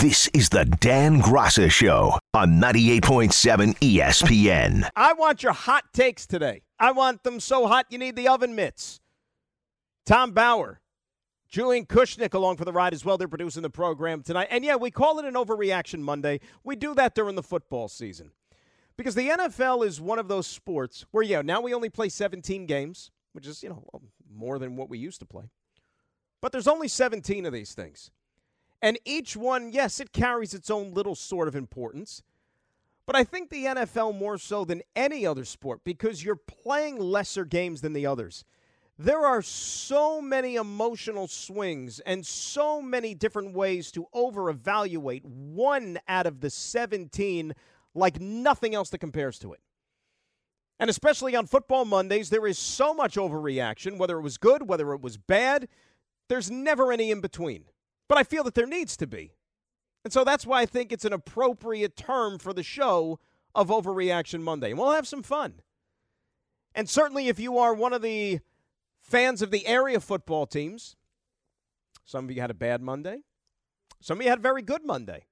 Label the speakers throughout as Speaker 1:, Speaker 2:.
Speaker 1: This is the Dan Graca Show on 98.7 ESPN.
Speaker 2: I want your hot takes today. I want them so hot you need the oven mitts. Tom Bauer, Julian Kushnick along for the ride as well. They're producing the program tonight. And yeah, we call it an overreaction Monday. We do that during the football season. Because the NFL is one of those sports where, yeah, now we only play 17 games, which is, you know, more than what we used to play. But there's only 17 of these things. And each one, yes, it carries its own little sort of importance. But I think the NFL more so than any other sport because you're playing lesser games than the others. There are so many emotional swings and so many different ways to over evaluate one out of the 17 like nothing else that compares to it. And especially on football Mondays, there is so much overreaction, whether it was good, whether it was bad. There's never any in between. But I feel that there needs to be. And so that's why I think it's an appropriate term for the show of Overreaction Monday. And we'll have some fun. And certainly, if you are one of the fans of the area football teams, some of you had a bad Monday, some of you had a very good Monday.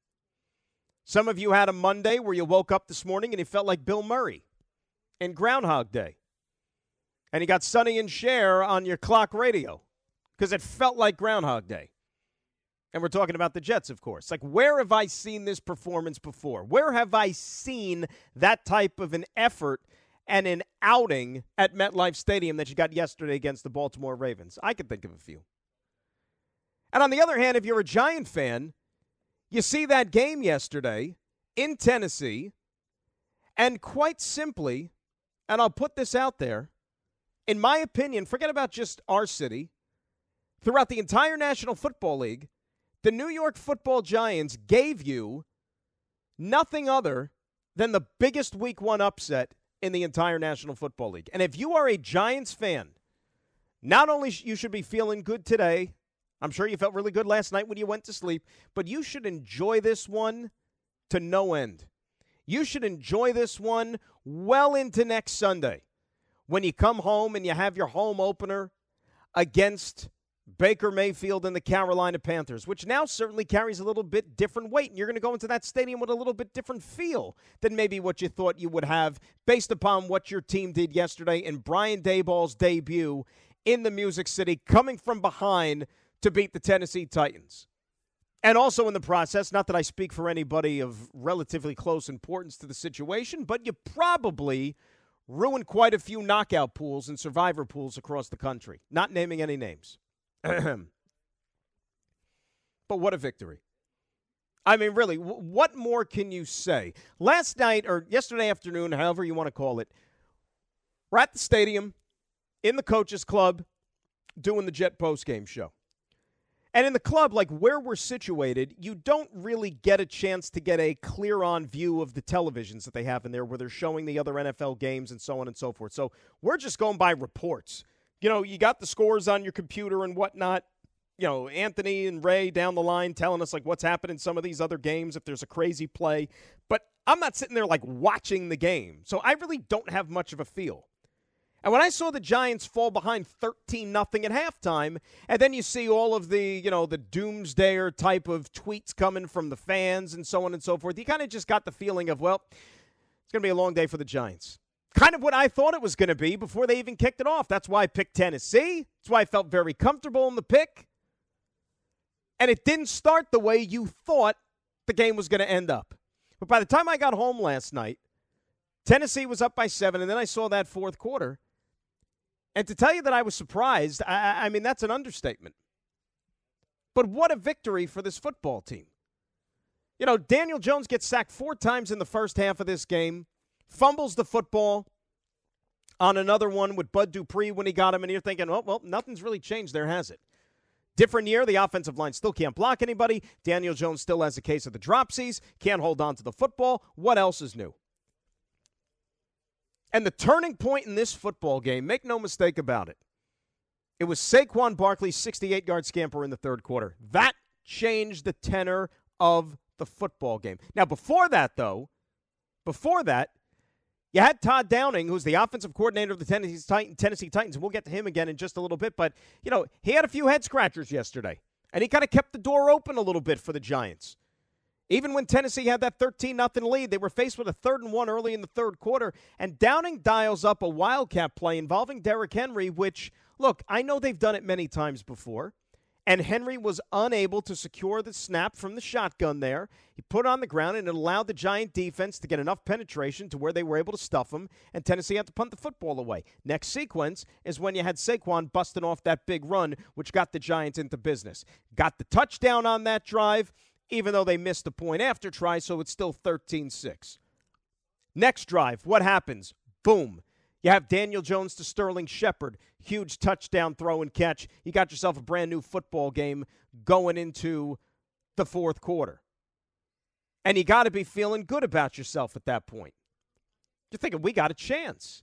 Speaker 2: Some of you had a Monday where you woke up this morning and you felt like Bill Murray in Groundhog Day. And you got Sonny and Cher on your clock radio because it felt like Groundhog Day. And we're talking about the Jets, of course. Like, where have I seen this performance before? Where have I seen that type of an effort and an outing at MetLife Stadium that you got yesterday against the Baltimore Ravens? I can think of a few. And on the other hand, if you're a Giant fan, you see that game yesterday in Tennessee, and quite simply, and I'll put this out there, in my opinion, forget about just our city, throughout the entire National Football League, the New York football giants gave you nothing other than the biggest week one upset in the entire National Football League. And if you are a Giants fan, not only you should be feeling good today, I'm sure you felt really good last night when you went to sleep, but you should enjoy this one to no end. You should enjoy this one well into next Sunday when you come home and you have your home opener against Baker Mayfield and the Carolina Panthers, which now certainly carries a little bit different weight. And you're going to go into that stadium with a little bit different feel than maybe what you thought you would have based upon what your team did yesterday in Brian Daboll's debut in the Music City, coming from behind to beat the Tennessee Titans. And also in the process, not that I speak for anybody of relatively close importance to the situation, but you probably ruined quite a few knockout pools and survivor pools across the country, not naming any names. but what a victory. I mean, really, w- what more can you say? Last night or yesterday afternoon, however you want to call it, we're at the stadium in the coaches club doing the Jet post game show. And in the club, like where we're situated, you don't really get a chance to get a clear on view of the televisions that they have in there where they're showing the other NFL games and so on and so forth. So we're just going by reports you know, you got the scores on your computer and whatnot. You know, Anthony and Ray down the line telling us like what's happened in some of these other games if there's a crazy play. But I'm not sitting there like watching the game. So I really don't have much of a feel. And when I saw the Giants fall behind 13 nothing at halftime, and then you see all of the, you know, the doomsdayer type of tweets coming from the fans and so on and so forth, you kind of just got the feeling of, well, it's going to be a long day for the Giants kind of what I thought it was going to be before they even kicked it off. That's why I picked Tennessee. That's why I felt very comfortable in the pick. And it didn't start the way you thought the game was going to end up. But by the time I got home last night, Tennessee was up by seven, and then I saw that fourth quarter. And to tell you that I was surprised, I, I mean, that's an understatement. But what a victory for this football team. You know, Daniel Jones gets sacked four times in the first half of this game fumbles the football on another one with Bud Dupree when he got him, and you're thinking, oh, well, nothing's really changed there, has it? Different year, the offensive line still can't block anybody. Daniel Jones still has a case of the dropsies, can't hold on to the football. What else is new? And the turning point in this football game, make no mistake about it, it was Saquon Barkley's 68 yard scamper in the third quarter. That changed the tenor of the football game. Now, before that, though, before that, you had Todd Downing, who's the offensive coordinator of the Tennessee, Titans, and we'll get to him again in just a little bit. But, you know, he had a few head scratchers yesterday, and he kind of kept the door open a little bit for the Giants. Even when Tennessee had that 13 0 lead, they were faced with a third and one early in the third quarter, and Downing dials up a wildcat play involving Derrick Henry, which, look, I know they've done it many times before and Henry was unable to secure the snap from the shotgun there. He put it on the ground, and it allowed the Giant defense to get enough penetration to where they were able to stuff him, and Tennessee had to punt the football away. Next sequence is when you had Saquon busting off that big run, which got the Giants into business. Got the touchdown on that drive, even though they missed a point after try, so it's still 13 6. Next drive, what happens? Boom. You have Daniel Jones to Sterling Shepard. Huge touchdown throw and catch. You got yourself a brand new football game going into the fourth quarter. And you got to be feeling good about yourself at that point. You're thinking, we got a chance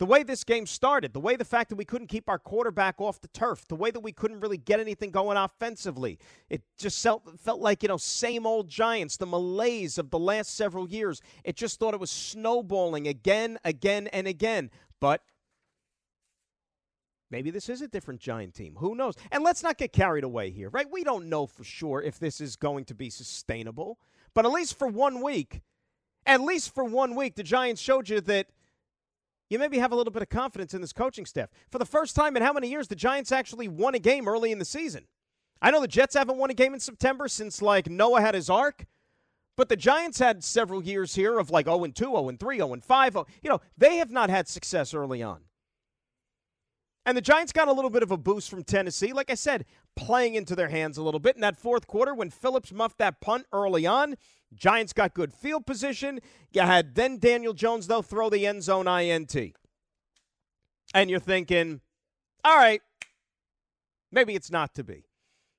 Speaker 2: the way this game started, the way the fact that we couldn't keep our quarterback off the turf, the way that we couldn't really get anything going offensively, it just felt, felt like, you know, same old Giants, the malaise of the last several years. It just thought it was snowballing again, again, and again. But maybe this is a different Giant team. Who knows? And let's not get carried away here, right? We don't know for sure if this is going to be sustainable. But at least for one week, at least for one week, the Giants showed you that – you maybe have a little bit of confidence in this coaching staff. For the first time in how many years, the Giants actually won a game early in the season. I know the Jets haven't won a game in September since like Noah had his ark, but the Giants had several years here of like 0 2, 0 3, 0 5. You know, they have not had success early on. And the Giants got a little bit of a boost from Tennessee. Like I said, playing into their hands a little bit in that fourth quarter when Phillips muffed that punt early on. Giants got good field position. You had then Daniel Jones, though, throw the end zone INT. And you're thinking, all right, maybe it's not to be.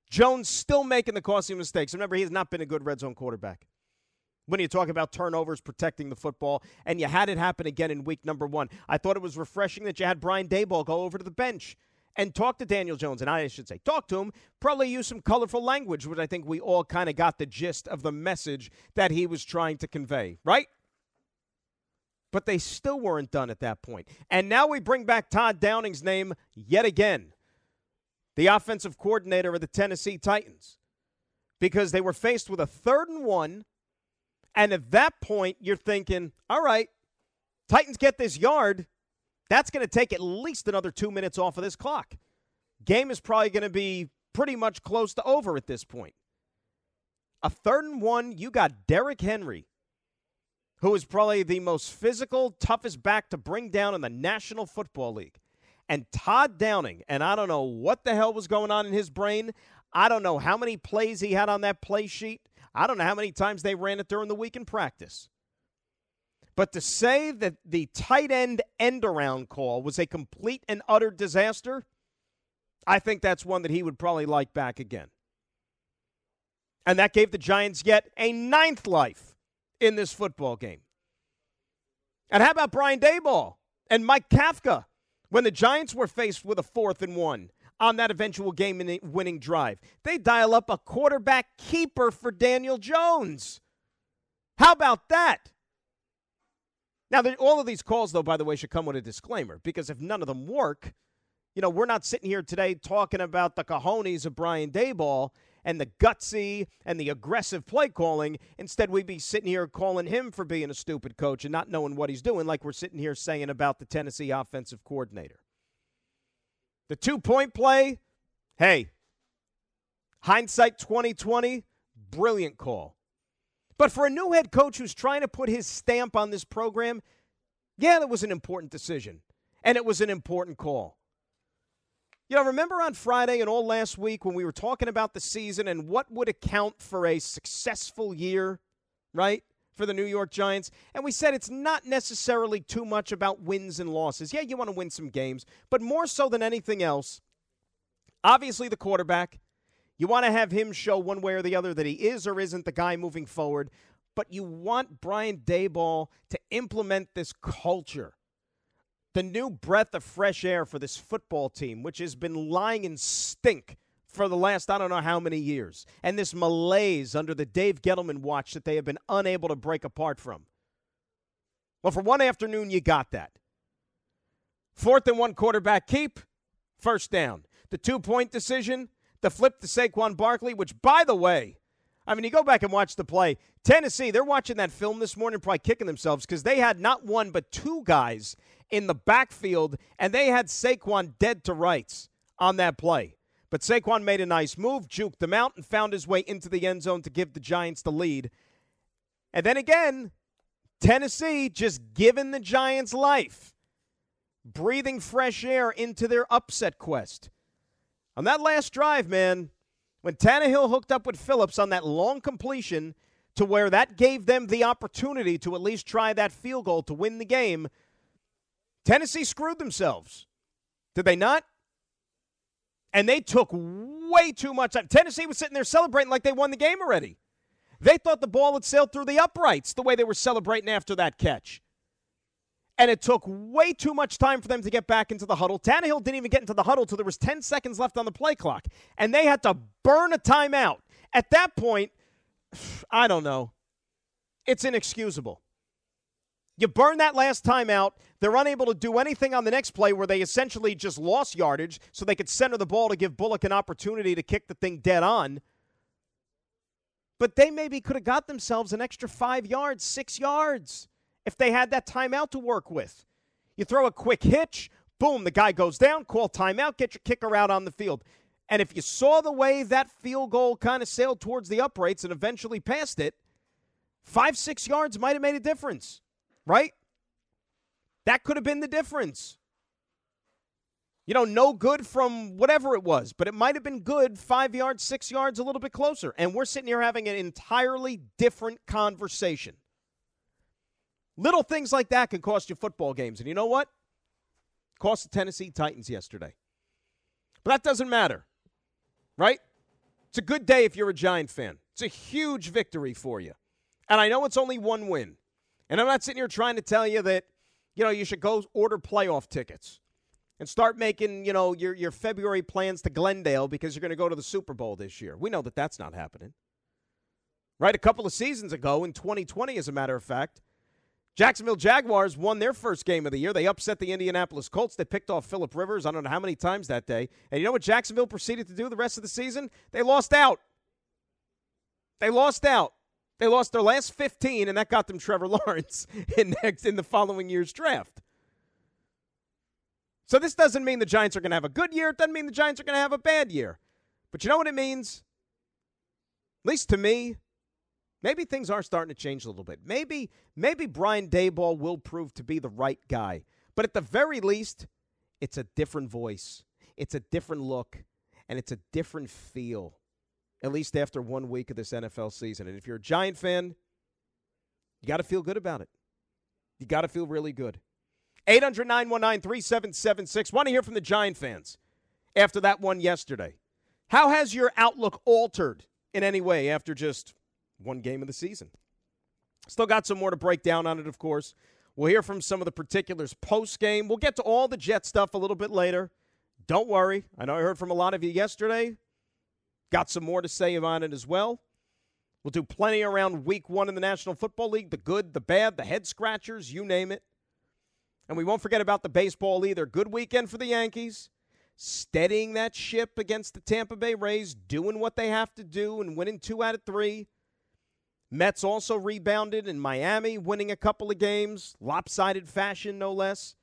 Speaker 2: Jones still making the costly mistakes. Remember, he has not been a good red zone quarterback. When you talk about turnovers, protecting the football, and you had it happen again in week number one. I thought it was refreshing that you had Brian Daboll go over to the bench and talk to Daniel Jones. And I should say, talk to him, probably use some colorful language, which I think we all kind of got the gist of the message that he was trying to convey, right? But they still weren't done at that point. And now we bring back Todd Downing's name yet again, the offensive coordinator of the Tennessee Titans, because they were faced with a third and one. And at that point, you're thinking, all right, Titans get this yard. That's going to take at least another two minutes off of this clock. Game is probably going to be pretty much close to over at this point. A third and one, you got Derrick Henry, who is probably the most physical, toughest back to bring down in the National Football League. And Todd Downing, and I don't know what the hell was going on in his brain. I don't know how many plays he had on that play sheet. I don't know how many times they ran it during the week in practice. But to say that the tight end end around call was a complete and utter disaster, I think that's one that he would probably like back again. And that gave the Giants yet a ninth life in this football game. And how about Brian Daboll and Mike Kafka when the Giants were faced with a fourth and one on that eventual game winning drive? They dial up a quarterback keeper for Daniel Jones. How about that? Now, all of these calls, though, by the way, should come with a disclaimer because if none of them work, you know, we're not sitting here today talking about the cojones of Brian Daboll and the gutsy and the aggressive play calling. Instead, we'd be sitting here calling him for being a stupid coach and not knowing what he's doing, like we're sitting here saying about the Tennessee offensive coordinator. The two point play, hey, hindsight 2020, brilliant call. But for a new head coach who's trying to put his stamp on this program, yeah, that was an important decision. And it was an important call. You know, remember on Friday and all last week when we were talking about the season and what would account for a successful year, right? For the New York Giants. And we said it's not necessarily too much about wins and losses. Yeah, you want to win some games, but more so than anything else, Obviously, the quarterback. You want to have him show one way or the other that he is or isn't the guy moving forward, but you want Brian Daboll to implement this culture. The new breath of fresh air for this football team, which has been lying in stink for the last I don't know how many years, and this malaise under the Dave Gettleman watch that they have been unable to break apart from. Well, for one afternoon, you got that. Fourth and one quarterback keep, first down. The two point decision, the flip to Saquon Barkley, which, by the way, I mean, you go back and watch the play. Tennessee, they're watching that film this morning, probably kicking themselves because they had not one but two guys in the backfield, and they had Saquon dead to rights on that play. But Saquon made a nice move, juked them out, and found his way into the end zone to give the Giants the lead. And then again, Tennessee just giving the Giants life, breathing fresh air into their upset quest. On that last drive, man, when Tannehill hooked up with Phillips on that long completion to where that gave them the opportunity to at least try that field goal to win the game, Tennessee screwed themselves. Did they not? And they took way too much time. Tennessee was sitting there celebrating like they won the game already. They thought the ball had sailed through the uprights the way they were celebrating after that catch. And it took way too much time for them to get back into the huddle. Tannehill didn't even get into the huddle till there was 10 seconds left on the play clock. And they had to burn a timeout. At that point, I don't know. It's inexcusable. You burn that last timeout. They're unable to do anything on the next play where they essentially just lost yardage so they could center the ball to give Bullock an opportunity to kick the thing dead on but they maybe could have got themselves an extra five yards, six yards if they had that timeout to work with. You throw a quick hitch, boom, the guy goes down, call timeout, get your kicker out on the field. And if you saw the way that field goal kind of sailed towards the uprights and eventually passed it, five, six yards might have made a difference, right? That could have been the difference you know, no good from whatever it was, but it might have been good five yards, six yards, a little bit closer. And we're sitting here having an entirely different conversation. Little things like that can cost you football games. And you know what? Cost the Tennessee Titans yesterday. But that doesn't matter, right? It's a good day if you're a Giant fan. It's a huge victory for you. And I know it's only one win. And I'm not sitting here trying to tell you that, you know, you should go order playoff tickets and start making, you know, your, your February plans to Glendale because you're going to go to the Super Bowl this year. We know that that's not happening. Right? A couple of seasons ago, in 2020, as a matter of fact, Jacksonville Jaguars won their first game of the year. They upset the Indianapolis Colts. They picked off Philip Rivers, I don't know how many times that day. And you know what Jacksonville proceeded to do the rest of the season? They lost out. They lost out. They lost their last 15, and that got them Trevor Lawrence in, next, in the following year's draft. So this doesn't mean the Giants are going to have a good year. It doesn't mean the Giants are going to have a bad year. But you know what it means? At least to me, maybe things are starting to change a little bit. Maybe maybe Brian Daboll will prove to be the right guy. But at the very least, it's a different voice. It's a different look and it's a different feel. At least after one week of this NFL season. And if you're a Giant fan, you got to feel good about it. You got to feel really good. 800 919 3776. Want to hear from the Giant fans after that one yesterday. How has your outlook altered in any way after just one game of the season? Still got some more to break down on it, of course. We'll hear from some of the particulars post game. We'll get to all the Jet stuff a little bit later. Don't worry. I know I heard from a lot of you yesterday. Got some more to say about it as well. We'll do plenty around week one in the National Football League the good, the bad, the head scratchers, you name it. And we won't forget about the baseball either. Good weekend for the Yankees, steadying that ship against the Tampa Bay Rays, doing what they have to do and winning two out of three. Mets also rebounded in Miami, winning a couple of games, lopsided fashion, no less.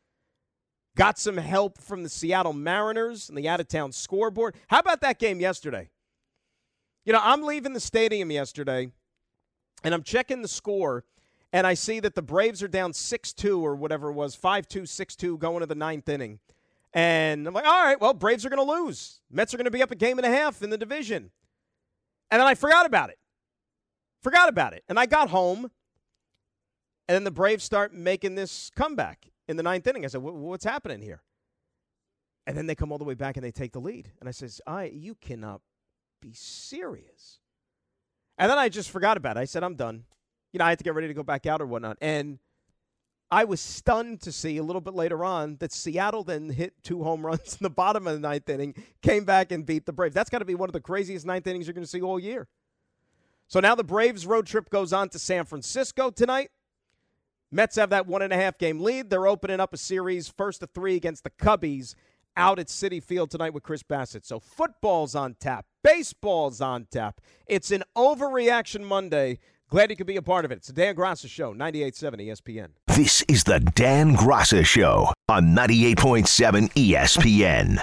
Speaker 2: Got some help from the Seattle Mariners and the out of town scoreboard. How about that game yesterday? You know, I'm leaving the stadium yesterday and I'm checking the score and I see that the Braves are down 6 2 or whatever it was, 5 2, 6 2, going to the ninth inning. And I'm like, all right, well, Braves are going to lose. Mets are going to be up a game and a half in the division. And then I forgot about it. Forgot about it. And I got home, and then the Braves start making this comeback in the ninth inning. I said, what's happening here? And then they come all the way back and they take the lead. And I says, I you cannot be serious. And then I just forgot about it. I said, I'm done. You know, I had to get ready to go back out or whatnot. And I was stunned to see a little bit later on that Seattle then hit two home runs in the bottom of the ninth inning, came back and beat the Braves. That's got to be one of the craziest ninth innings you're going to see all year. So now the Braves road trip goes on to San Francisco tonight. Mets have that one and a half game lead. They're opening up a series first to three against the Cubbies out at Citi Field tonight with Chris Bassitt. So football's on tap, baseball's on tap. It's an overreaction Monday. Glad you could be a part of it. It's the Dan Graca Show, 98.7 ESPN.
Speaker 1: This is the Dan Graca Show on 98.7 ESPN.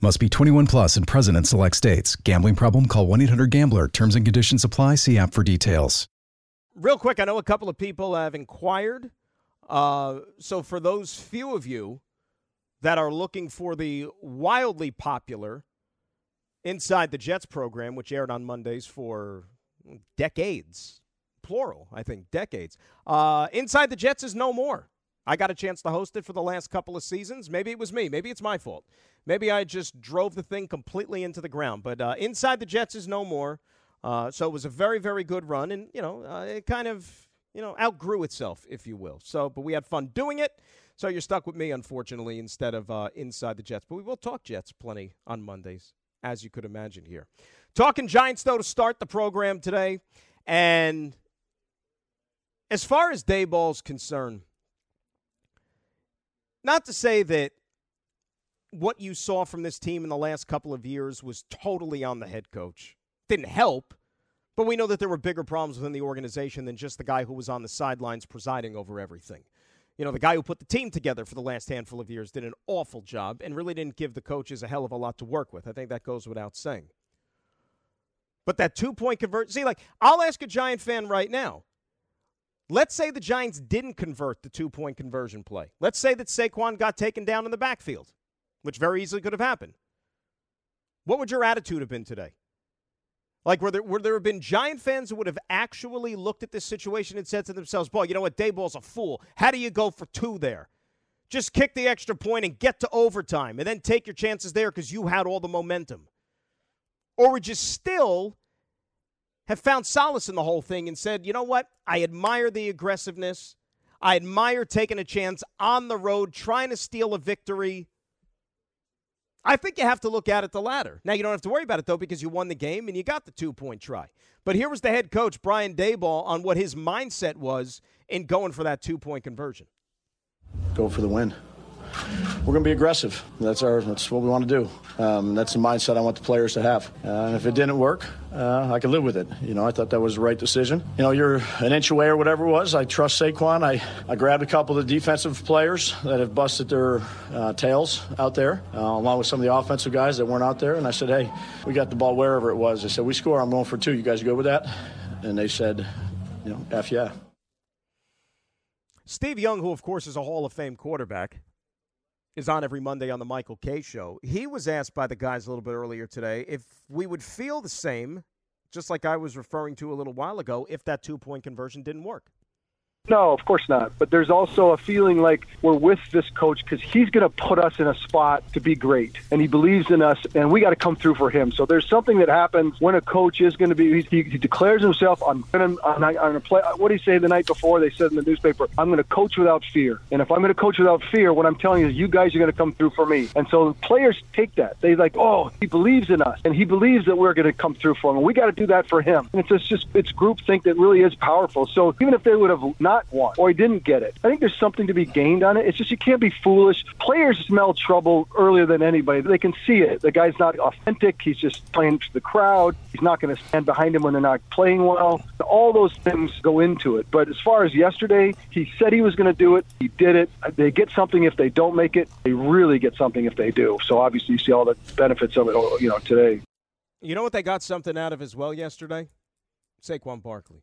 Speaker 3: Must be 21 plus and present in select states. Gambling problem? Call 1 800 GAMBLER. Terms and conditions apply. See app for details.
Speaker 2: Real quick, I know a couple of people have inquired. Uh, so, for those few of you that are looking for the wildly popular Inside the Jets program, which aired on Mondays for decades, plural, I think, decades, uh, Inside the Jets is no more. I got a chance to host it for the last couple of seasons. Maybe it was me. Maybe it's my fault. Maybe I just drove the thing completely into the ground. But uh, inside the Jets is no more. Uh, so it was a very, very good run, and you know, uh, it kind of you know outgrew itself, if you will. So, but we had fun doing it. So you're stuck with me, unfortunately, instead of uh, inside the Jets. But we will talk Jets plenty on Mondays, as you could imagine here. Talking Giants though to start the program today, and as far as Daboll's concerned not to say that what you saw from this team in the last couple of years was totally on the head coach. Didn't help, but we know that there were bigger problems within the organization than just the guy who was on the sidelines presiding over everything. You know, the guy who put the team together for the last handful of years did an awful job and really didn't give the coaches a hell of a lot to work with. I think that goes without saying. But that two point convert, see, like, I'll ask a Giant fan right now Let's say the Giants didn't convert the two point conversion play. Let's say that Saquon got taken down in the backfield, which very easily could have happened. What would your attitude have been today? Like, were there, would there have been Giant fans who would have actually looked at this situation and said to themselves, boy, you know what? Daboll's a fool. How do you go for two there? Just kick the extra point and get to overtime and then take your chances there because you had all the momentum. Or would you still have found solace in the whole thing and said, you know what? I admire the aggressiveness. I admire taking a chance on the road, trying to steal a victory. I think you have to look at it the latter. Now, you don't have to worry about it, though, because you won the game and you got the two point try. But here was the head coach, Brian Daboll, on what his mindset was in going for that two point conversion.
Speaker 4: Go for the win we're going to be aggressive. That's our. That's what we want to do. Um, that's the mindset I want the players to have. Uh, and if it didn't work, uh, I could live with it. You know, I thought that was the right decision. You know, you're an inch away or whatever it was. I trust Saquon. I, I grabbed a couple of the defensive players that have busted their uh, tails out there, uh, along with some of the offensive guys that weren't out there. And I said, hey, we got the ball wherever it was. I said, we score. I'm going for two. You guys go with that? And they said, you know, F yeah.
Speaker 2: Steve Young, who of course is a Hall of Fame quarterback, is on every Monday on the Michael Kay show. He was asked by the guys a little bit earlier today if we would feel the same, just like I was referring to a little while ago, if that two point conversion didn't work.
Speaker 5: No, of course not. But there's also a feeling like we're with this coach because he's going to put us in a spot to be great, and he believes in us, and we got to come through for him. So there's something that happens when a coach is going to be. He, he declares himself. I'm going to. I'm to play. Uh, what did he say the night before? They said in the newspaper, "I'm going to coach without fear." And if I'm going to coach without fear, what I'm telling you is, you guys are going to come through for me. And so players take that. They like, oh, he believes in us, and he believes that we're going to come through for him. And we got to do that for him. And it's just it's group think that really is powerful. So even if they would have not won or he didn't get it, I think there's something to be gained on it. It's just you can't be foolish. Players smell trouble earlier than anybody. They can see it. The guy's not authentic. He's just playing to the crowd. He's not going to stand behind him when they're not playing well. All those things go into it. But as far as yesterday, he said he was going to do it. He did it. They get something if they don't make it. They really get something if they do. So obviously, you see all the benefits of it. You know, today.
Speaker 2: You know what they got something out of as well yesterday? Saquon Barkley.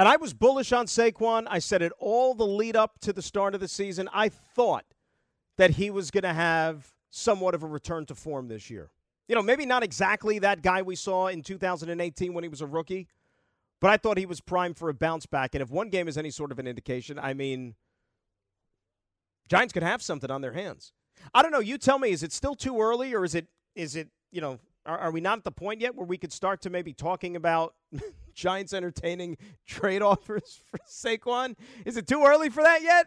Speaker 2: And I was bullish on Saquon. I said it all the lead up to the start of the season. I thought that he was going to have somewhat of a return to form this year. You know, maybe not exactly that guy we saw in 2018 when he was a rookie, but I thought he was primed for a bounce back. And if one game is any sort of an indication, I mean, Giants could have something on their hands. I don't know. You tell me, is it still too early or is it, is it, you know, are, are we not at the point yet where we could start to maybe talking about Giants entertaining trade offers for Saquon? Is it too early for that yet?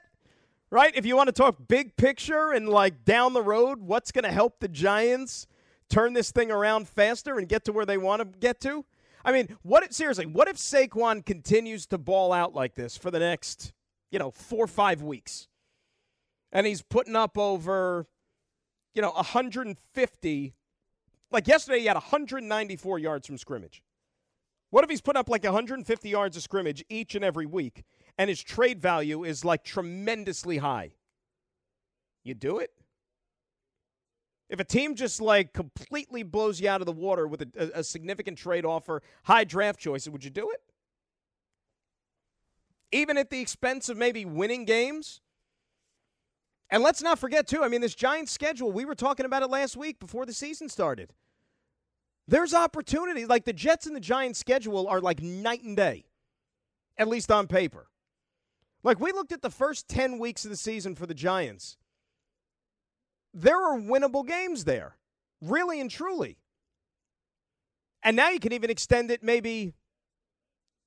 Speaker 2: Right? If you want to talk big picture and like down the road, what's going to help the Giants turn this thing around faster and get to where they want to get to? I mean, what seriously, what if Saquon continues to ball out like this for the next, you know, 4 or 5 weeks? And he's putting up over you know, 150 like yesterday, he had 194 yards from scrimmage. What if he's put up like 150 yards of scrimmage each and every week, and his trade value is like tremendously high? You do it? If a team just like completely blows you out of the water with a, a, significant trade offer, high draft choices, would you do it? Even at the expense of maybe winning games? And let's not forget, too, I mean, this Giants schedule, we were talking about it last week before the season started. There's opportunity. Like the Jets and the Giants schedule are like night and day, at least on paper. Like we looked at the first 10 weeks of the season for the Giants. There are winnable games there, really and truly. And now you can even extend it maybe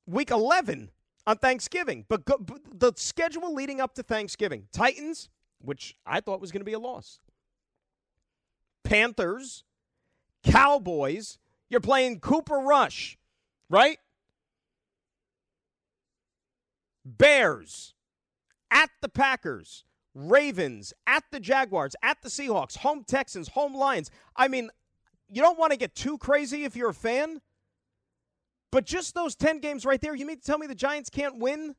Speaker 2: week 11 on Thanksgiving. But, go, but the schedule leading up to Thanksgiving Titans, which I thought was going to be a loss, Panthers, Cowboys, you're playing Cooper Rush, right? Bears, at the Packers, Ravens, at the Jaguars, at the Seahawks, home Texans, home Lions. I mean, you don't want to get too crazy if you're a fan, but just those 10 games right there, you mean to tell me the Giants can't win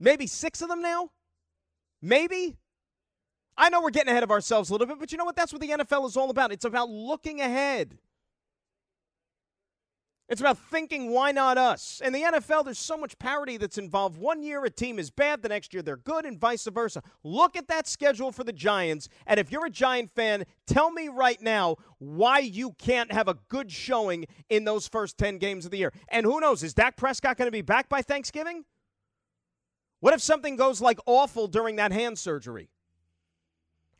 Speaker 2: maybe six of them now? Maybe? I know we're getting ahead of ourselves a little bit, but you know what? That's what the NFL is all about. It's about looking ahead. It's about thinking, why not us? In the NFL, there's so much parity that's involved. One year a team is bad, the next year they're good, and vice versa. Look at that schedule for the Giants, and if you're a Giant fan, tell me right now why you can't have a good showing in those first 10 games of the year. And who knows, is Dak Prescott going to be back by Thanksgiving? What if something goes like awful during that hand surgery?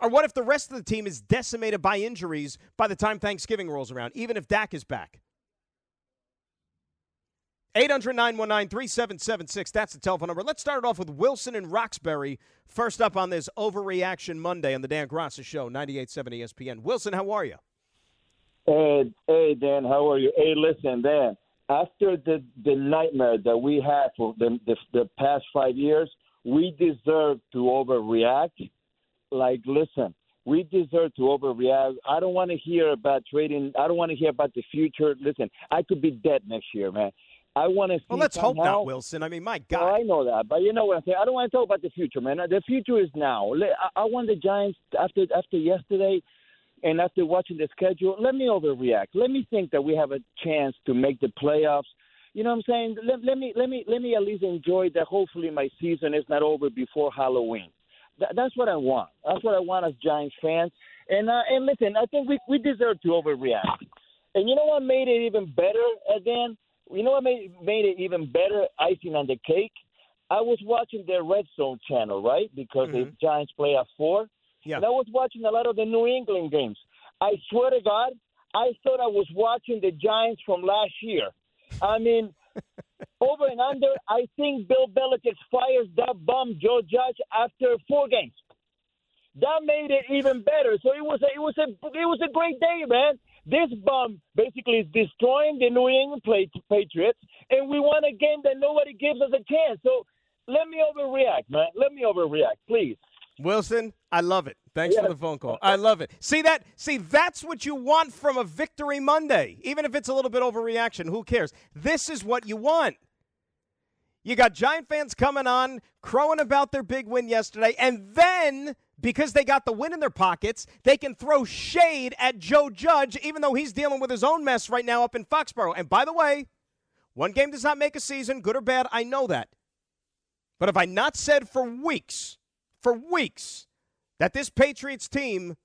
Speaker 2: Or what if the rest of the team is decimated by injuries by the time Thanksgiving rolls around, even if Dak is back? 800 919 3776. That's the telephone number. Let's start it off with Wilson and Roxbury. First up on this Overreaction Monday on the Dan Graca Show, 98.7 ESPN. Wilson, how are you?
Speaker 6: Hey, hey, Dan, how are you? Hey, listen, Dan, after the, the nightmare that we had for the, the, the past five years, we deserve to overreact like, listen, we deserve to overreact. I don't want to hear about trading. I don't want to hear about the future. Listen, I could be dead next year, man. I want to.
Speaker 2: Well, let's
Speaker 6: somehow,
Speaker 2: hope not, Wilson. I mean, my God.
Speaker 6: Well, I know that, but you know what I'm saying. I don't want to talk about the future, man. The future is now. I, I want the Giants after after yesterday, and after watching the schedule. Let me overreact. Let me think that we have a chance to make the playoffs. You know what I'm saying? Let, let me let me let me at least enjoy that. Hopefully, my season is not over before Halloween. Th- that's what I want. That's what I want as Giants fans. And uh, and listen, I think we we deserve to overreact. And you know what made it even better, Dan? You know what made made it even better, icing on the cake? I was watching the Red Zone channel, right? Because mm-hmm. the Giants play at four.
Speaker 2: Yeah.
Speaker 6: And I was watching a lot of the New England games. I swear to God, I thought I was watching the Giants from last year. I mean, over and under, I think Bill Belichick fires that bum Joe Judge after four games. That made it even better. So it was a, it was a it was a great day, man. This bum basically is destroying the New England Patriots, and we won a game that nobody gives us a chance. So let me overreact, man. Let me overreact, please.
Speaker 2: Wilson, I love it. Thanks for the phone call. I love it. See that? See, that's what you want from a victory Monday. Even if it's a little bit overreaction, who cares? This is what you want. You got Giant fans coming on, crowing about their big win yesterday, and then because they got the win in their pockets, they can throw shade at Joe Judge, even though he's dealing with his own mess right now up in Foxborough. And by the way, one game does not make a season, good or bad, I know that. But have I not said for weeks, for weeks, that this Patriots team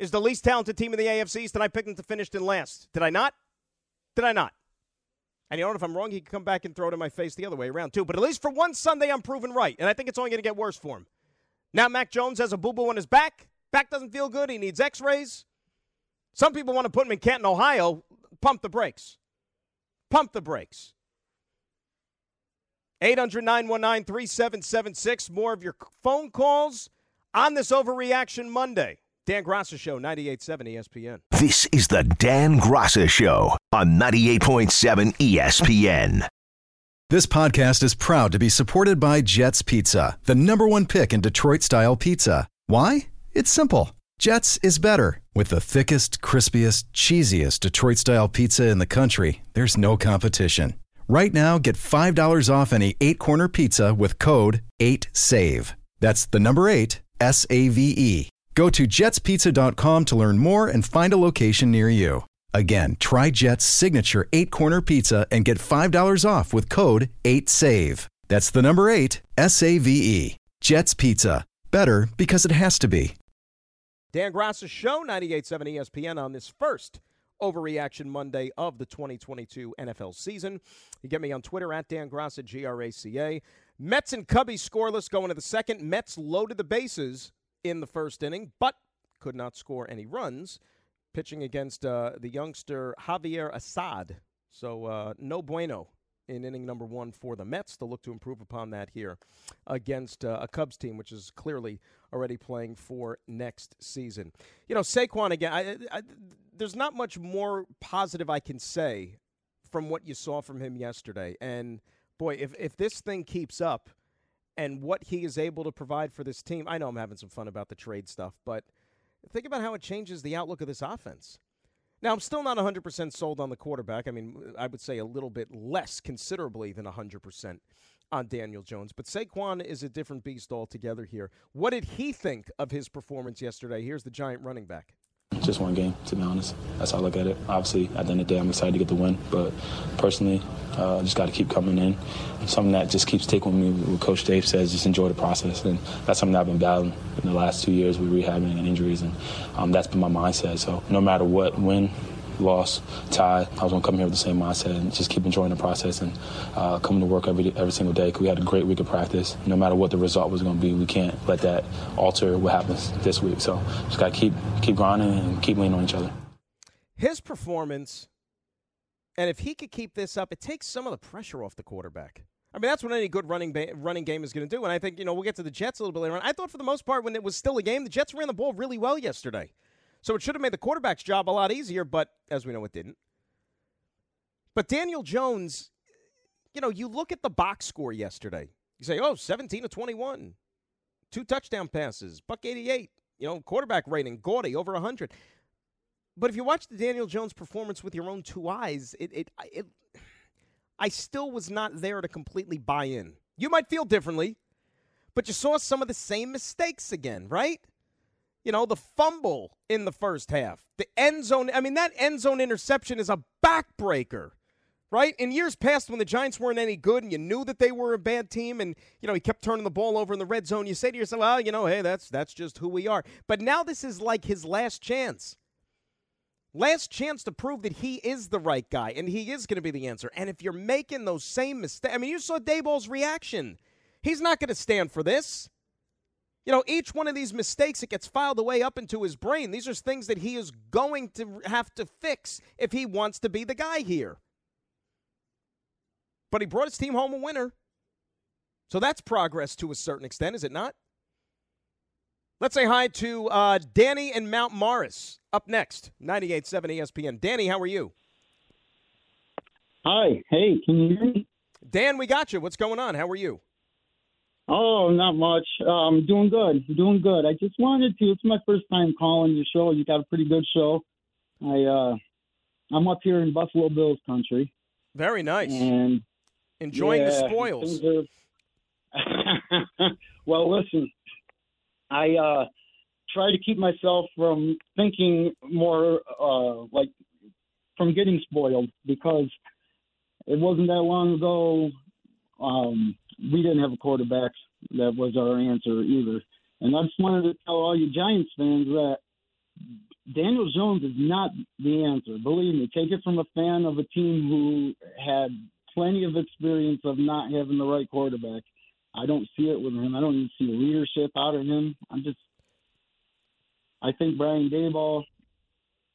Speaker 2: is the least talented team in the AFC East, and I picked them to finish in last? Did I not? Did I not? And you know what? If I'm wrong, he can come back and throw it in my face the other way around, too. But at least for one Sunday, I'm proven right. And I think it's only going to get worse for him. Now, Mac Jones has a boo boo on his back. Back doesn't feel good. He needs x rays. Some people want to put him in Canton, Ohio. Pump the brakes. Pump the brakes. 800 919 3776. More of your phone calls on this Overreaction Monday. Dan Graca Show, 98.7 ESPN.
Speaker 1: This is the Dan Graca Show on 98.7 ESPN.
Speaker 3: This podcast is proud to be supported by Jets Pizza, the number one pick in Detroit style pizza. Why? It's simple. Jets is better. With the thickest, crispiest, cheesiest Detroit style pizza in the country, there's no competition. Right now, get $5 off any eight corner pizza with code 8SAVE. That's the number eight, S A V E. Go to jetspizza.com to learn more and find a location near you. Again, try Jet's signature eight corner pizza and get $5 off with code 8SAVE. That's the number eight, S A V E. Jet's Pizza. Better because it has to be.
Speaker 2: Dan Graca Show, 98.7 ESPN on this first Overreaction Monday of the 2022 NFL season. You get me on Twitter at Dan Graca, G R A C A. Mets and Cubbies scoreless going to the second. Mets loaded the bases in the first inning, but could not score any runs. Pitching against uh, the youngster Javier Assad. So uh, no bueno in inning number one for the Mets. They'll look to improve upon that here against uh, a Cubs team, which is clearly already playing for next season. You know, Saquon again. I, I, there's not much more positive I can say from what you saw from him yesterday. And boy, if if this thing keeps up, and what he is able to provide for this team, I know I'm having some fun about the trade stuff, but think about how it changes the outlook of this offense. Now, I'm still not 100% sold on the quarterback. I mean, I would say a little bit less, considerably, than 100% on Daniel Jones. But Saquon is a different beast altogether here. What did he think of his performance yesterday? Here's the Giant running back.
Speaker 7: Just one game, to be honest. That's how I look at it. Obviously, at the end of the day, I'm excited to get the win. But personally, uh, just got to keep coming in. Something that just keeps taking me, what Coach Dave says, just enjoy the process. And that's something that I've been battling in the last two years with rehabbing and injuries. And um, that's been my mindset. So no matter what, win, loss, tie, I was going to come here with the same mindset and just keep enjoying the process and uh, coming to work every every single day. We had a great week of practice. No matter what the result was going to be, we can't let that alter what happens this week. So just got to keep keep grinding and keep leaning on each other.
Speaker 2: His performance, and if he could keep this up, it takes some of the pressure off the quarterback. I mean, that's what any good running ba- running game is going to do. And I think, you know, we'll get to the Jets a little bit later on. I thought for the most part, when it was still a game, the Jets ran the ball really well yesterday. So it should have made the quarterback's job a lot easier, but as we know, it didn't. But Daniel Jones, you know, you look at the box score yesterday. You say, oh, 17 to 21, two touchdown passes, buck 88, you know, quarterback rating, gaudy, over 100. But if you watch the Daniel Jones performance with your own two eyes, it, it, it, I still was not there to completely buy in. You might feel differently, but you saw some of the same mistakes again, right? You know, the fumble in the first half, the end zone. I mean, that end zone interception is a backbreaker, right? In years past, when the Giants weren't any good and you knew that they were a bad team, and you know he kept turning the ball over in the red zone, you say to yourself, "Well, you know, hey, that's that's just who we are." But now this is like his last chance. Last chance to prove that he is the right guy and he is going to be the answer. And if you're making those same mistakes, I mean, you saw Daboll's reaction He's not going to stand for this. You know, each one of these mistakes, it gets filed away up into his brain. These are things that he is going to have to fix if he wants to be the guy here. But he brought his team home a winner. So that's progress to a certain extent, is it not? Let's say hi to uh, Danny and Mount Morris up next, 98.7 ESPN. Danny, how are you?
Speaker 8: Hi. Hey, can you hear me?
Speaker 2: Dan, we got you. What's going on? How are you?
Speaker 8: Oh, not much. Um, doing good. Doing good. I just wanted to. It's my first time calling your show. You got a pretty good show. I uh, I'm up here in Buffalo Bills country.
Speaker 2: Very nice.
Speaker 8: And
Speaker 2: enjoying
Speaker 8: yeah,
Speaker 2: the spoils.
Speaker 8: Are... well, listen. I uh, try to keep myself from thinking more uh, like from getting spoiled because it wasn't that long ago. Um, we didn't have a quarterback that was our answer either. And I just wanted to tell all you Giants fans that Daniel Jones is not the answer. Believe me, take it from a fan of a team who had plenty of experience of not having the right quarterback. I don't see it with him. I don't even see leadership out of him. I'm just, I think Brian Daboll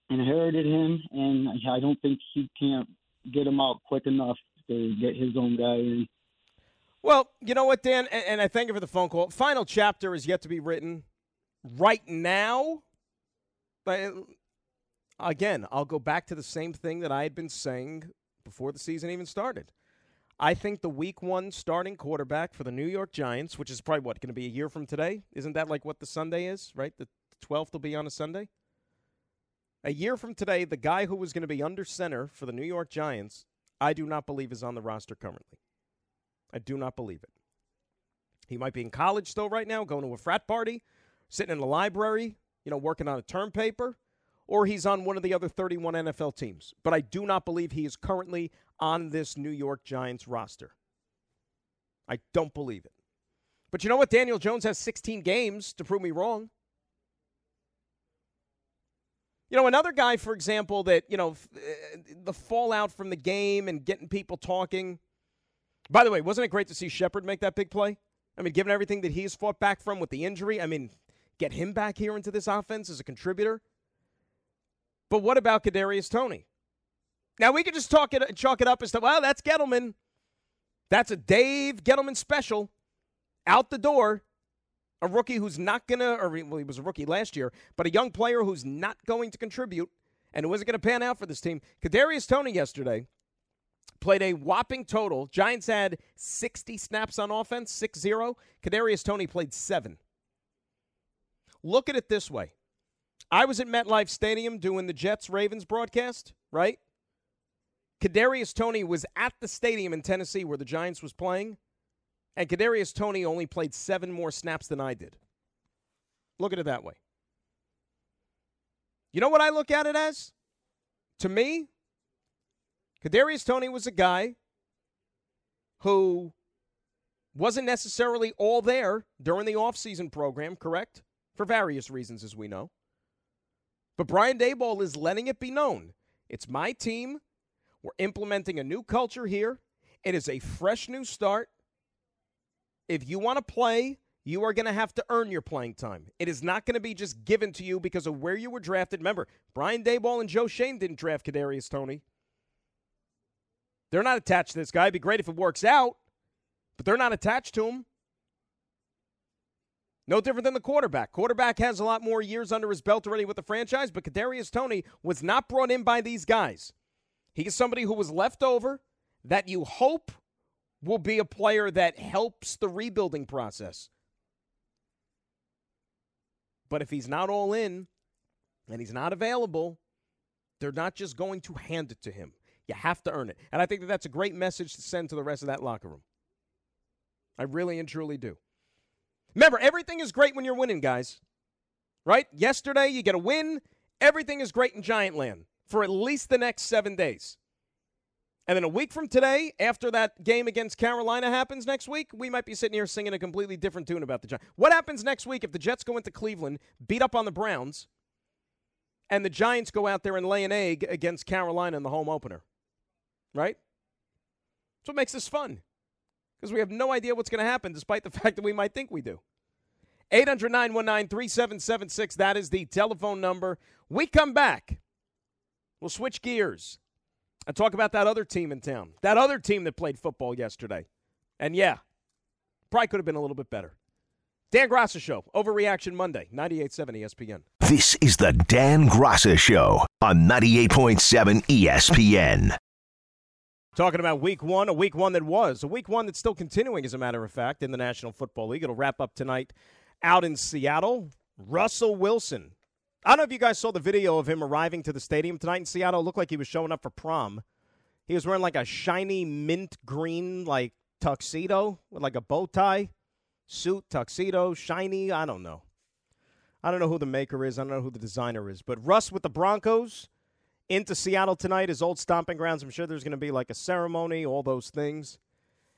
Speaker 8: inherited him, and I don't think he can't get him out quick enough to get his own guy in.
Speaker 2: Well, you know what, Dan, and, and I thank you for the phone call. Final chapter is yet to be written. Right now, but uh, again, I'll go back to the same thing that I had been saying before the season even started. I think the week one starting quarterback for the New York Giants, which is probably what, going to be a year from today? Isn't that like what the Sunday is, right? The 12th will be on a Sunday? A year from today, the guy who was going to be under center for the New York Giants, I do not believe is on the roster currently. I do not believe it. He might be in college still right now, going to a frat party, sitting in the library, you know, working on a term paper, or he's on one of the other 31 NFL teams. But I do not believe he is currently on this New York Giants roster. I don't believe it. But you know what? Daniel Jones has 16 games to prove me wrong. You know, another guy, for example, that, you know, uh, the fallout from the game and getting people talking – by the way, wasn't it great to see Shepard make that big play? I mean, given everything that he's fought back from with the injury, I mean, get him back here into this offense as a contributor. But what about Kadarius Toney? Now we could just talk it, chalk it up as to well, that's Gettleman. That's a Dave Gettleman special. Out the door, a rookie who's not gonna, or well, he was a rookie last year, but a young player who's not going to contribute and who isn't going to pan out for this team. Kadarius Toney yesterday played a whopping total. Giants had 60 snaps on offense, 6 0. Kadarius Toney played seven. Look at it this way I was at MetLife Stadium doing the Jets Ravens broadcast, right? Kadarius Toney was at the stadium in Tennessee where the Giants was playing, and Kadarius Toney only played seven more snaps than I did. Look at it that way. You know what I look at it as? To me, Kadarius Toney was a guy who wasn't necessarily all there during the offseason program, correct? For various reasons, as we know. But Brian Daboll is letting it be known it's my team. We're implementing a new culture here. It is a fresh new start. If you want to play, you are going to have to earn your playing time. It is not going to be just given to you because of where you were drafted. Remember, Brian Daboll and Joe Schoen didn't draft Kadarius Toney. They're not attached to this guy. It'd be great if it works out, but they're not attached to him. No different than the quarterback. Quarterback has a lot more years under his belt already with the franchise, but Kadarius Toney was not brought in by these guys. He is somebody who was left over that you hope will be a player that helps the rebuilding process. But if he's not all in and he's not available, they're not just going to hand it to him. You have to earn it. And I think that that's a great message to send to the rest of that locker room. I really and truly do. Remember, everything is great when you're winning, guys. Right? Yesterday, you get a win. Everything is great in Giant Land for at least the next seven days. And then a week from today, after that game against Carolina happens next week, we might be sitting here singing a completely different tune about the Giants. What happens next week if the Jets go into Cleveland, beat up on the Browns, and the Giants go out there and lay an egg against Carolina in the home opener? Right? That's what makes this fun. because we have no idea what's going to happen, despite the fact that we might think we do. 800 919 3776. That is the telephone number. We come back. We'll switch gears and talk about that other team in town, that other team that played football yesterday. And yeah, probably could have been a little bit better. Dan Graca Show, Overreaction Monday, 98.7 ESPN.
Speaker 1: This is the Dan Graca Show on 98.7 ESPN.
Speaker 2: Talking about week one, a week one that was, a week one that's still continuing, as a matter of fact, in the National Football League. It'll wrap up tonight out in Seattle. Russell Wilson. I don't know if you guys saw the video of him arriving to the stadium tonight in Seattle. It looked like he was showing up for prom. He was wearing like a shiny mint green, like tuxedo with like a bow tie, suit, tuxedo, shiny. I don't know. I don't know who the maker is. I don't know who the designer is. But Russ with the Broncos into Seattle tonight, his old stomping grounds. I'm sure there's going to be like a ceremony, all those things.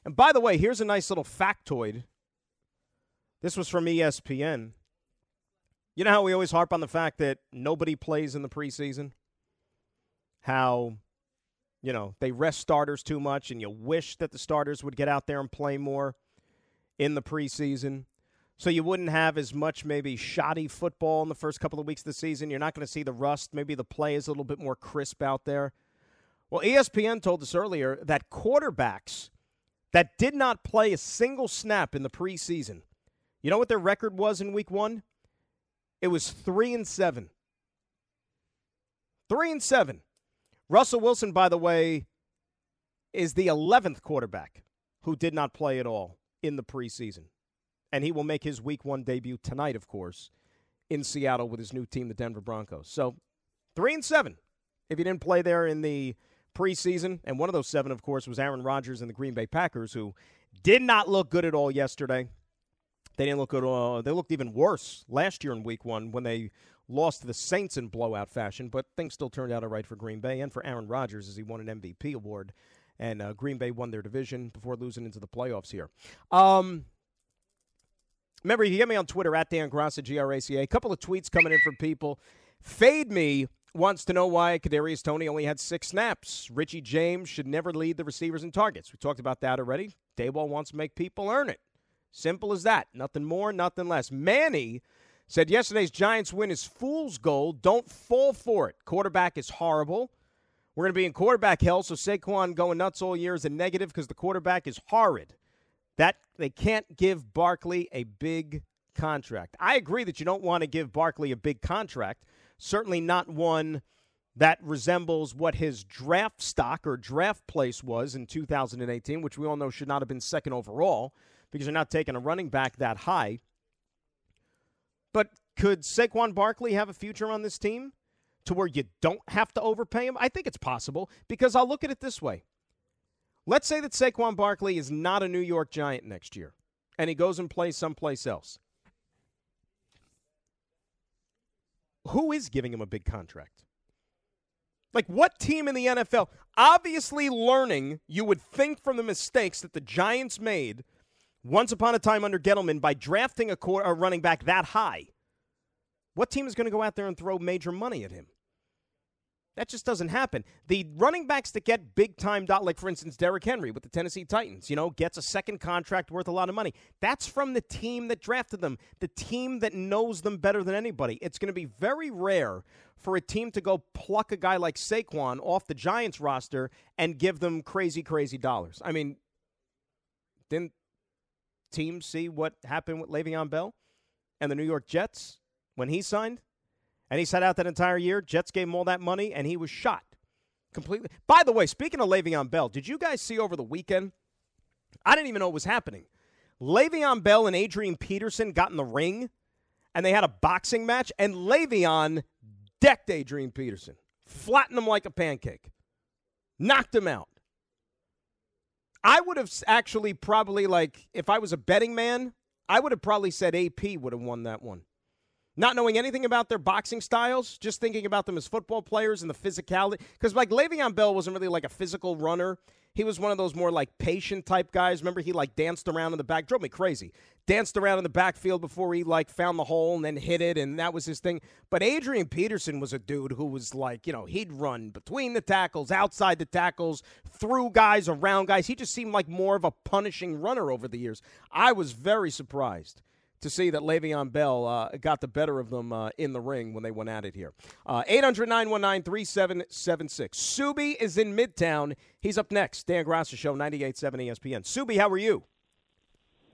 Speaker 2: And by the way, here's a nice little factoid. This was from ESPN. You know how we always harp on the fact that nobody plays in the preseason? How, you know, they rest starters too much, and you wish that the starters would get out there and play more in the preseason. So you wouldn't have as much maybe shoddy football in the first couple of weeks of the season. You're not going to see the rust. Maybe the play is a little bit more crisp out there. Well, ESPN told us earlier that quarterbacks that did not play a single snap in the preseason, you know what their record was in week one? It was three and seven. Three and seven. Russell Wilson, by the way, is the 11th quarterback who did not play at all in the preseason and he will make his week one debut tonight, of course, in Seattle with his new team, the Denver Broncos. So three and seven. If he didn't play there in the preseason, and one of those seven, of course, was Aaron Rodgers and the Green Bay Packers, who did not look good at all yesterday. They didn't look good. Uh, they looked even worse last year in Week One when they lost to the Saints in blowout fashion. But things still turned out all right for Green Bay and for Aaron Rodgers as he won an MVP award, and uh, Green Bay won their division before losing into the playoffs here. Um, Remember, you can get me on Twitter at Dan Graca, G-R-A-C-A. A couple of tweets coming in from people. Fade Me wants to know why Kadarius Toney only had six snaps. Richie James should never lead the receivers in targets. We talked about that already. Daboll wants to make people earn it. Simple as that. Nothing more, nothing less. Manny said yesterday's Giants win is fool's gold. Don't fall for it. Quarterback is horrible. We're going to be in quarterback hell, so Saquon going nuts all year is a negative because the quarterback is horrid. That they can't give Barkley a big contract. I agree that you don't want to give Barkley a big contract. Certainly not one that resembles what his draft stock or draft place was in 2018, which we all know should not have been second overall because you're not taking a running back that high. But could Saquon Barkley have a future on this team to where you don't have to overpay him? I think it's possible because I'll look at it this way. Let's say that Saquon Barkley is not a New York Giant next year and he goes and plays someplace else. Who is giving him a big contract? Like, what team in the NFL? Obviously, learning, you would think from the mistakes that the Giants made once upon a time under Gettleman by drafting a, core, a running back that high. What team is going to go out there and throw major money at him? That just doesn't happen. The running backs that get big time dot, like for instance Derrick Henry with the Tennessee Titans, you know, gets a second contract worth a lot of money. That's from the team that drafted them, the team that knows them better than anybody. It's going to be very rare for a team to go pluck a guy like Saquon off the Giants roster and give them crazy, crazy dollars. I mean, didn't teams see what happened with Le'Veon Bell and the New York Jets when he signed? And he sat out that entire year. Jets gave him all that money, and he was shot completely. By the way, speaking of Le'Veon Bell, did you guys see over the weekend? I didn't even know what was happening. Le'Veon Bell and Adrian Peterson got in the ring, and they had a boxing match, and Le'Veon decked Adrian Peterson, flattened him like a pancake, knocked him out. I would have actually probably like if I was a betting man, I would have probably said AP would have won that one not knowing anything about their boxing styles, just thinking about them as football players and the physicality. Because like Le'Veon Bell wasn't really like a physical runner. he was one of those more like patient type guys. Remember, he like danced around in the back, drove me crazy. Danced around in the backfield before he like found the hole and then hit it, and that was his thing. But Adrian Peterson was a dude who was like, you know, he'd run between the tackles, outside the tackles, through guys, around guys. He just seemed like more of a punishing runner over the years. I was very surprised to see that Le'Veon Bell uh, got the better of them uh, in the ring when they went at it here. Uh, 800 919 3776. Subi is in Midtown. He's up next. Dan Graca Show, 98.7 ESPN. Subi, how are you?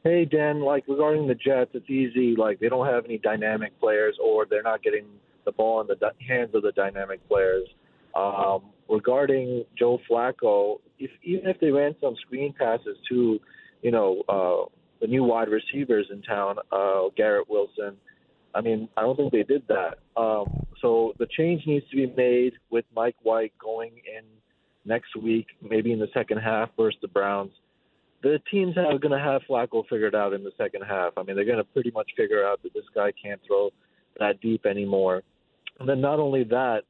Speaker 9: Hey, Dan. Like, regarding the Jets, it's easy. Like, they don't have any dynamic players or they're not getting the ball in the di- hands of the dynamic players. Um, regarding Joe Flacco, if even if they ran some screen passes to, you know, uh, the new wide receivers in town, uh, Garrett Wilson. I mean, I don't think they did that. Um, so the change needs to be made with Mike White going in next week, maybe in the second half versus the Browns. The teams are going to have Flacco figured out in the second half. I mean, they're going to pretty much figure out that this guy can't throw that deep anymore. And then not only that,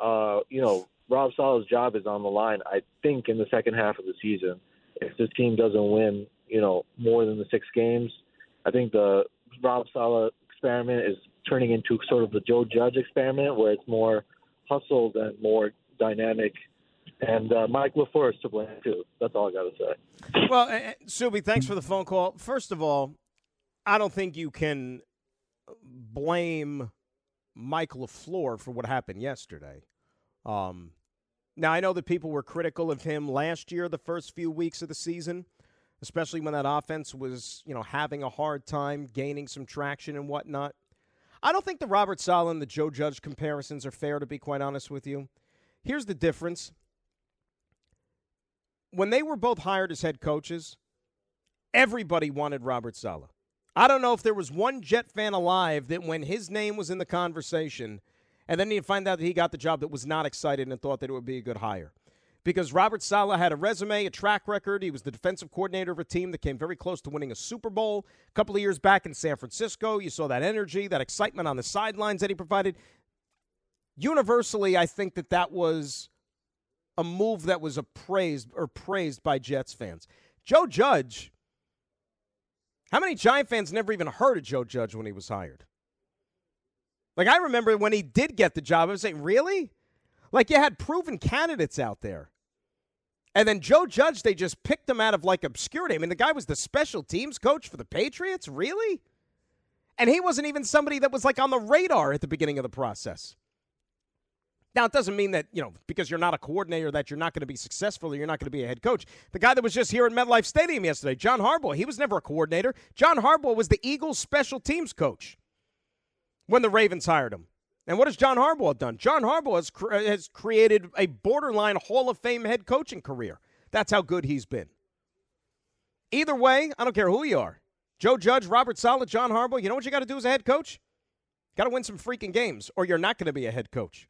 Speaker 9: uh, you know, Rob Saleh's job is on the line. I think in the second half of the season, if this team doesn't win, you know, more than the six games. I think the Rob Saleh experiment is turning into sort of the Joe Judge experiment, where it's more hustled and more dynamic. And uh, Mike LaFleur is to blame too. That's all I got to say.
Speaker 2: Well, uh, Subi, thanks for the phone call. First of all, I don't think you can blame Mike LaFleur for what happened yesterday. Um, now, I know that people were critical of him last year, the first few weeks of the season especially when that offense was, you know, having a hard time gaining some traction and whatnot. I don't think the Robert Saleh and the Joe Judge comparisons are fair, to be quite honest with you. Here's the difference. When they were both hired as head coaches, everybody wanted Robert Saleh. I don't know if there was one Jet fan alive that when his name was in the conversation, and then you find out that he got the job that was not excited and thought that it would be a good hire because Robert Saleh had a resume, a track record. He was the defensive coordinator of a team that came very close to winning a Super Bowl a couple of years back in San Francisco. You saw that energy, that excitement on the sidelines that he provided. Universally, I think that that was a move that was appraised or praised by Jets fans. Joe Judge, how many Giant fans never even heard of Joe Judge when he was hired? Like I remember when he did get the job, I was like, really? Like you had proven candidates out there. And then Joe Judge, they just picked him out of like obscurity. I mean, the guy was the special teams coach for the Patriots, really? And he wasn't even somebody that was like on the radar at the beginning of the process. Now, it doesn't mean that, you know, because you're not a coordinator that you're not going to be successful or you're not going to be a head coach. The guy that was just here at MetLife Stadium yesterday, John Harbaugh, he was never a coordinator. John Harbaugh was the Eagles special teams coach when the Ravens hired him. And what has John Harbaugh done? John Harbaugh has, has created a borderline Hall of Fame head coaching career. That's how good he's been. Either way, I don't care who you are. Joe Judge, Robert Saleh, John Harbaugh, you know what you got to do as a head coach? Got to win some freaking games, or you're not going to be a head coach.